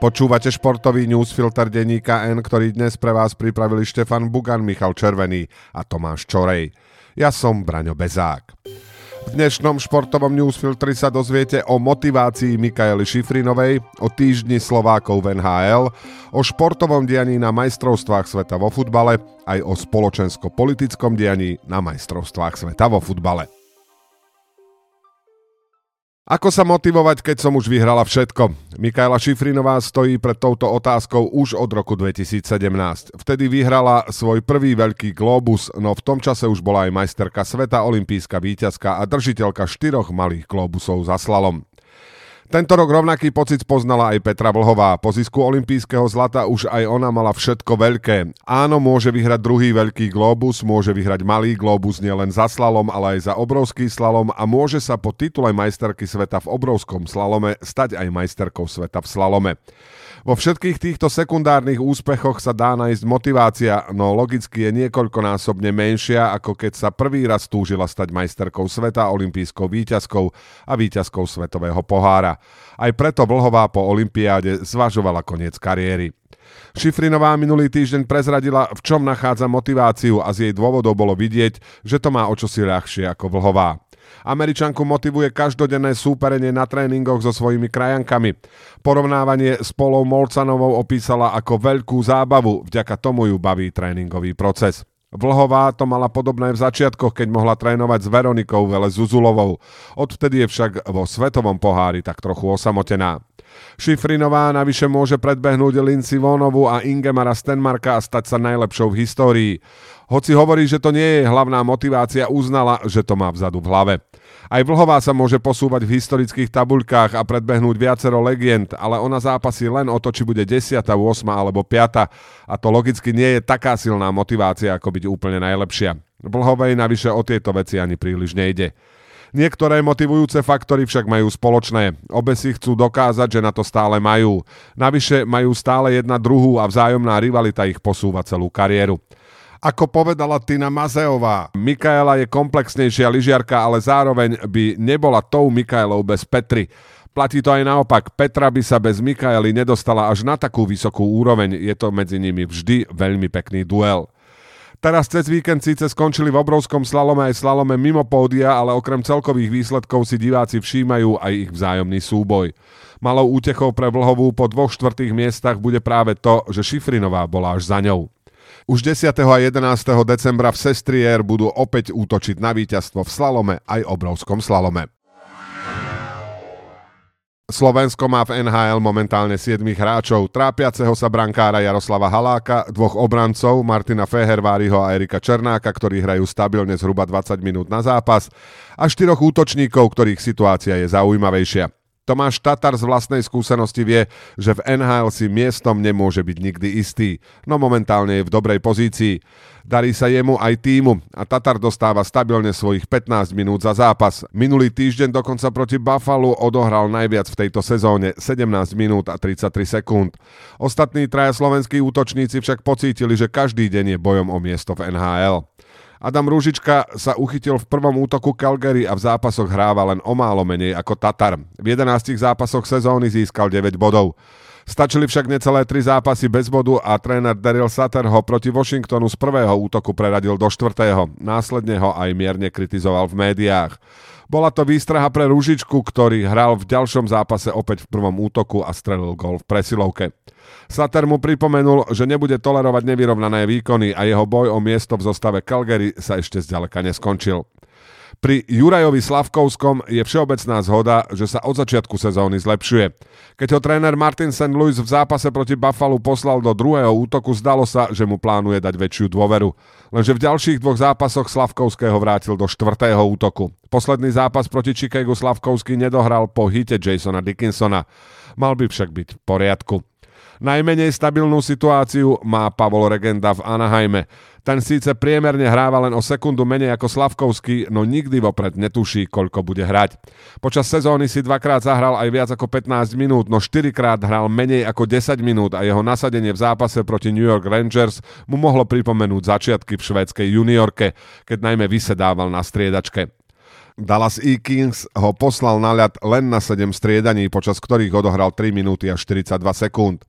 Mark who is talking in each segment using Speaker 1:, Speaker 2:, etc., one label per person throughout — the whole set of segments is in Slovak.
Speaker 1: Počúvate športový newsfilter denníka N, ktorý dnes pre vás pripravili Štefan Bugan, Michal Červený a Tomáš Čorej. Ja som Braňo Bezák. V dnešnom športovom newsfiltri sa dozviete o motivácii Mikaely Šifrinovej, o týždni Slovákov v NHL, o športovom dianí na majstrovstvách sveta vo futbale, aj o spoločensko-politickom dianí na majstrovstvách sveta vo futbale. Ako sa motivovať, keď som už vyhrala všetko? Mikaela Šifrinová stojí pred touto otázkou už od roku 2017. Vtedy vyhrala svoj prvý veľký globus, no v tom čase už bola aj majsterka sveta, olimpijská víťazka a držiteľka štyroch malých globusov za slalom. Tento rok rovnaký pocit poznala aj Petra Vlhová. Po zisku olympijského zlata už aj ona mala všetko veľké. Áno, môže vyhrať druhý veľký globus, môže vyhrať malý globus nielen za slalom, ale aj za obrovský slalom a môže sa po titule majsterky sveta v obrovskom slalome stať aj majsterkou sveta v slalome. Vo všetkých týchto sekundárnych úspechoch sa dá nájsť motivácia, no logicky je niekoľkonásobne menšia, ako keď sa prvý raz túžila stať majsterkou sveta, olympijskou výťazkou a výťazkou svetového pohára. Aj preto Vlhová po olympiáde zvažovala koniec kariéry. Šifrinová minulý týždeň prezradila, v čom nachádza motiváciu a z jej dôvodov bolo vidieť, že to má o čosi ľahšie ako Vlhová. Američanku motivuje každodenné súperenie na tréningoch so svojimi krajankami. Porovnávanie s Polou Molcanovou opísala ako veľkú zábavu, vďaka tomu ju baví tréningový proces. Vlhová to mala podobné v začiatkoch, keď mohla trénovať s Veronikou Vele Zuzulovou. Odvtedy je však vo svetovom pohári tak trochu osamotená. Šifrinová navyše môže predbehnúť Lindsay Vonovu a Ingemara Stenmarka a stať sa najlepšou v histórii. Hoci hovorí, že to nie je hlavná motivácia, uznala, že to má vzadu v hlave. Aj Vlhová sa môže posúvať v historických tabuľkách a predbehnúť viacero legend, ale ona zápasí len o to, či bude 10., 8. alebo 5. A to logicky nie je taká silná motivácia, ako byť úplne najlepšia. Vlhovej navyše o tieto veci ani príliš nejde. Niektoré motivujúce faktory však majú spoločné. Obe si chcú dokázať, že na to stále majú. Navyše majú stále jedna druhú a vzájomná rivalita ich posúva celú kariéru. Ako povedala Tina Mazeová, Mikaela je komplexnejšia lyžiarka, ale zároveň by nebola tou Mikaelou bez Petry. Platí to aj naopak, Petra by sa bez Mikaely nedostala až na takú vysokú úroveň, je to medzi nimi vždy veľmi pekný duel. Teraz cez víkend síce skončili v obrovskom slalome aj slalome mimo pódia, ale okrem celkových výsledkov si diváci všímajú aj ich vzájomný súboj. Malou útechou pre Vlhovú po dvoch štvrtých miestach bude práve to, že Šifrinová bola až za ňou. Už 10. a 11. decembra v Sestrier budú opäť útočiť na víťazstvo v slalome aj obrovskom slalome. Slovensko má v NHL momentálne 7 hráčov, trápiaceho sa brankára Jaroslava Haláka, dvoch obrancov Martina Feherváriho a Erika Černáka, ktorí hrajú stabilne zhruba 20 minút na zápas a štyroch útočníkov, ktorých situácia je zaujímavejšia. Tomáš Tatar z vlastnej skúsenosti vie, že v NHL si miestom nemôže byť nikdy istý, no momentálne je v dobrej pozícii. Darí sa jemu aj týmu a Tatar dostáva stabilne svojich 15 minút za zápas. Minulý týždeň dokonca proti Buffalo odohral najviac v tejto sezóne 17 minút a 33 sekúnd. Ostatní traja slovenskí útočníci však pocítili, že každý deň je bojom o miesto v NHL. Adam Rúžička sa uchytil v prvom útoku Calgary a v zápasoch hráva len o málo menej ako Tatar. V 11 zápasoch sezóny získal 9 bodov. Stačili však necelé tri zápasy bez bodu a tréner Daryl Sutter ho proti Washingtonu z prvého útoku preradil do štvrtého. Následne ho aj mierne kritizoval v médiách. Bola to výstraha pre Rúžičku, ktorý hral v ďalšom zápase opäť v prvom útoku a strelil gol v presilovke. Sater mu pripomenul, že nebude tolerovať nevyrovnané výkony a jeho boj o miesto v zostave Calgary sa ešte zďaleka neskončil. Pri Jurajovi Slavkovskom je všeobecná zhoda, že sa od začiatku sezóny zlepšuje. Keď ho tréner Martin St. Louis v zápase proti Buffalo poslal do druhého útoku, zdalo sa, že mu plánuje dať väčšiu dôveru. Lenže v ďalších dvoch zápasoch Slavkovského vrátil do štvrtého útoku. Posledný zápas proti Chicagu Slavkovský nedohral po hite Jasona Dickinsona. Mal by však byť v poriadku. Najmenej stabilnú situáciu má Pavol Regenda v Anaheime. Ten síce priemerne hráva len o sekundu menej ako Slavkovský, no nikdy vopred netuší, koľko bude hrať. Počas sezóny si dvakrát zahral aj viac ako 15 minút, no štyrikrát hral menej ako 10 minút a jeho nasadenie v zápase proti New York Rangers mu mohlo pripomenúť začiatky v švédskej juniorke, keď najmä vysedával na striedačke. Dallas E. Kings ho poslal na ľad len na 7 striedaní, počas ktorých odohral 3 minúty a 42 sekúnd.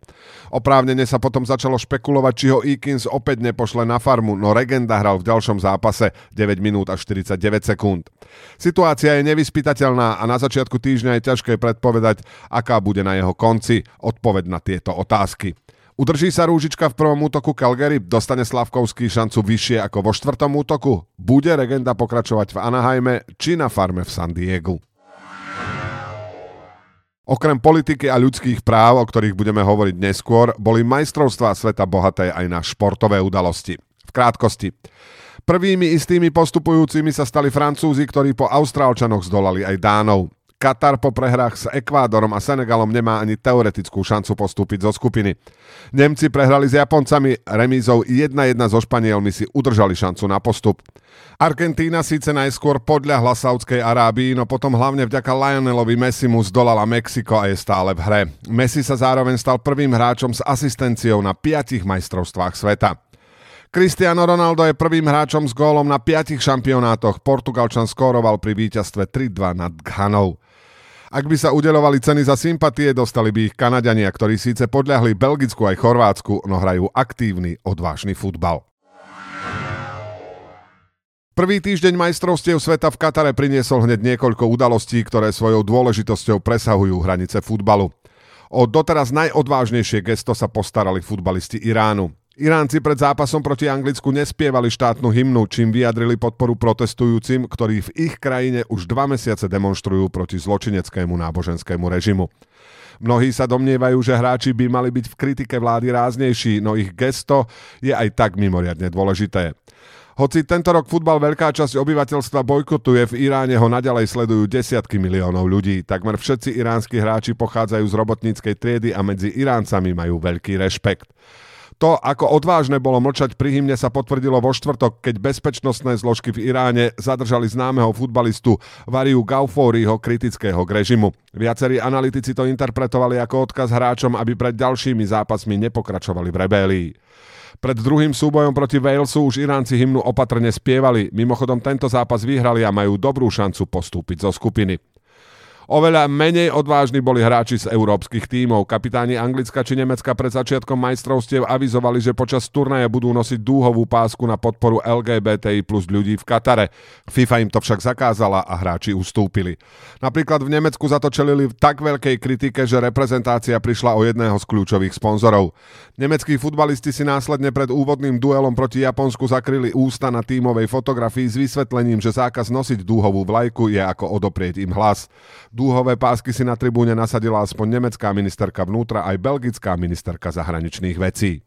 Speaker 1: Oprávnene sa potom začalo špekulovať, či ho Eakins opäť nepošle na farmu, no Regenda hral v ďalšom zápase 9 minút a 49 sekúnd. Situácia je nevyspytateľná a na začiatku týždňa je ťažké predpovedať, aká bude na jeho konci odpoveď na tieto otázky. Udrží sa Rúžička v prvom útoku Calgary? Dostane Slavkovský šancu vyššie ako vo štvrtom útoku? Bude Regenda pokračovať v Anaheime či na farme v San Diego? Okrem politiky a ľudských práv, o ktorých budeme hovoriť neskôr, boli majstrovstvá sveta bohaté aj na športové udalosti. V krátkosti. Prvými istými postupujúcimi sa stali Francúzi, ktorí po Austrálčanoch zdolali aj Dánov. Katar po prehrách s Ekvádorom a Senegalom nemá ani teoretickú šancu postúpiť zo skupiny. Nemci prehrali s Japoncami, remízou 1-1 so Španielmi si udržali šancu na postup. Argentína síce najskôr podľahla Saudskej Arábii, no potom hlavne vďaka Lionelovi Messimu zdolala Mexiko a je stále v hre. Messi sa zároveň stal prvým hráčom s asistenciou na piatich majstrovstvách sveta. Cristiano Ronaldo je prvým hráčom s gólom na piatich šampionátoch. Portugalčan skóroval pri víťazstve 3-2 nad Ghanou. Ak by sa udelovali ceny za sympatie, dostali by ich Kanadiania, ktorí síce podľahli Belgicku aj Chorvátsku, no hrajú aktívny, odvážny futbal. Prvý týždeň majstrovstiev sveta v Katare priniesol hneď niekoľko udalostí, ktoré svojou dôležitosťou presahujú hranice futbalu. O doteraz najodvážnejšie gesto sa postarali futbalisti Iránu. Iránci pred zápasom proti Anglicku nespievali štátnu hymnu, čím vyjadrili podporu protestujúcim, ktorí v ich krajine už dva mesiace demonstrujú proti zločineckému náboženskému režimu. Mnohí sa domnievajú, že hráči by mali byť v kritike vlády ráznejší, no ich gesto je aj tak mimoriadne dôležité. Hoci tento rok futbal veľká časť obyvateľstva bojkotuje, v Iráne ho naďalej sledujú desiatky miliónov ľudí. Takmer všetci iránsky hráči pochádzajú z robotníckej triedy a medzi Iráncami majú veľký rešpekt. To, ako odvážne bolo mlčať pri hymne, sa potvrdilo vo štvrtok, keď bezpečnostné zložky v Iráne zadržali známeho futbalistu Variu Gaufóriho kritického k režimu. Viacerí analytici to interpretovali ako odkaz hráčom, aby pred ďalšími zápasmi nepokračovali v rebélii. Pred druhým súbojom proti Walesu už Iránci hymnu opatrne spievali. Mimochodom tento zápas vyhrali a majú dobrú šancu postúpiť zo skupiny. Oveľa menej odvážni boli hráči z európskych tímov. Kapitáni Anglicka či Nemecka pred začiatkom majstrovstiev avizovali, že počas turnaje budú nosiť dúhovú pásku na podporu LGBTI plus ľudí v Katare. FIFA im to však zakázala a hráči ustúpili. Napríklad v Nemecku za v tak veľkej kritike, že reprezentácia prišla o jedného z kľúčových sponzorov. Nemeckí futbalisti si následne pred úvodným duelom proti Japonsku zakryli ústa na tímovej fotografii s vysvetlením, že zákaz nosiť dúhovú vlajku je ako odoprieť im hlas. Dúhové pásky si na tribúne nasadila aspoň nemecká ministerka vnútra aj belgická ministerka zahraničných vecí.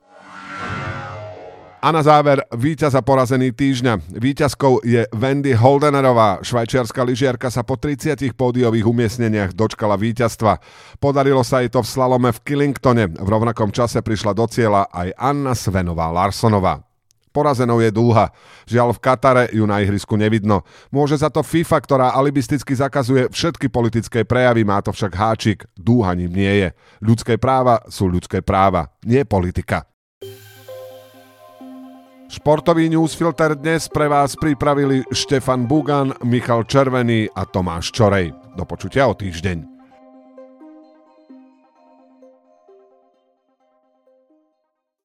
Speaker 1: A na záver, víťaza porazený týždňa. Výťazkou je Wendy Holdenerová. Švajčiarska lyžiarka sa po 30 pódiových umiestneniach dočkala víťazstva. Podarilo sa jej to v slalome v Killingtone. V rovnakom čase prišla do cieľa aj Anna Svenová Larsonová. Porazenou je dúha. Žiaľ v Katare ju na ihrisku nevidno. Môže za to FIFA, ktorá alibisticky zakazuje všetky politické prejavy, má to však háčik. Dúha ním nie je. Ľudské práva sú ľudské práva, nie politika. Športový newsfilter dnes pre vás pripravili Štefan Bugan, Michal Červený a Tomáš Čorej. Do počutia o týždeň.